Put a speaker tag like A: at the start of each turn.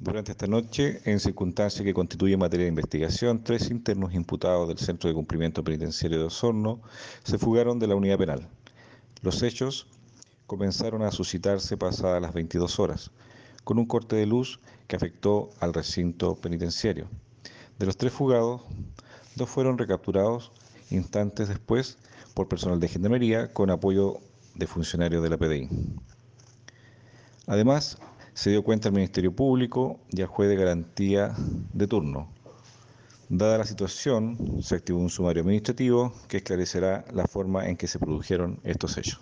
A: Durante esta noche, en circunstancias que constituyen materia de investigación, tres internos imputados del Centro de Cumplimiento Penitenciario de Osorno se fugaron de la unidad penal. Los hechos comenzaron a suscitarse pasadas las 22 horas, con un corte de luz que afectó al recinto penitenciario. De los tres fugados, dos fueron recapturados instantes después por personal de gendarmería con apoyo de funcionarios de la PDI. Además, se dio cuenta al Ministerio Público y al juez de garantía de turno. Dada la situación, se activó un sumario administrativo que esclarecerá la forma en que se produjeron estos hechos.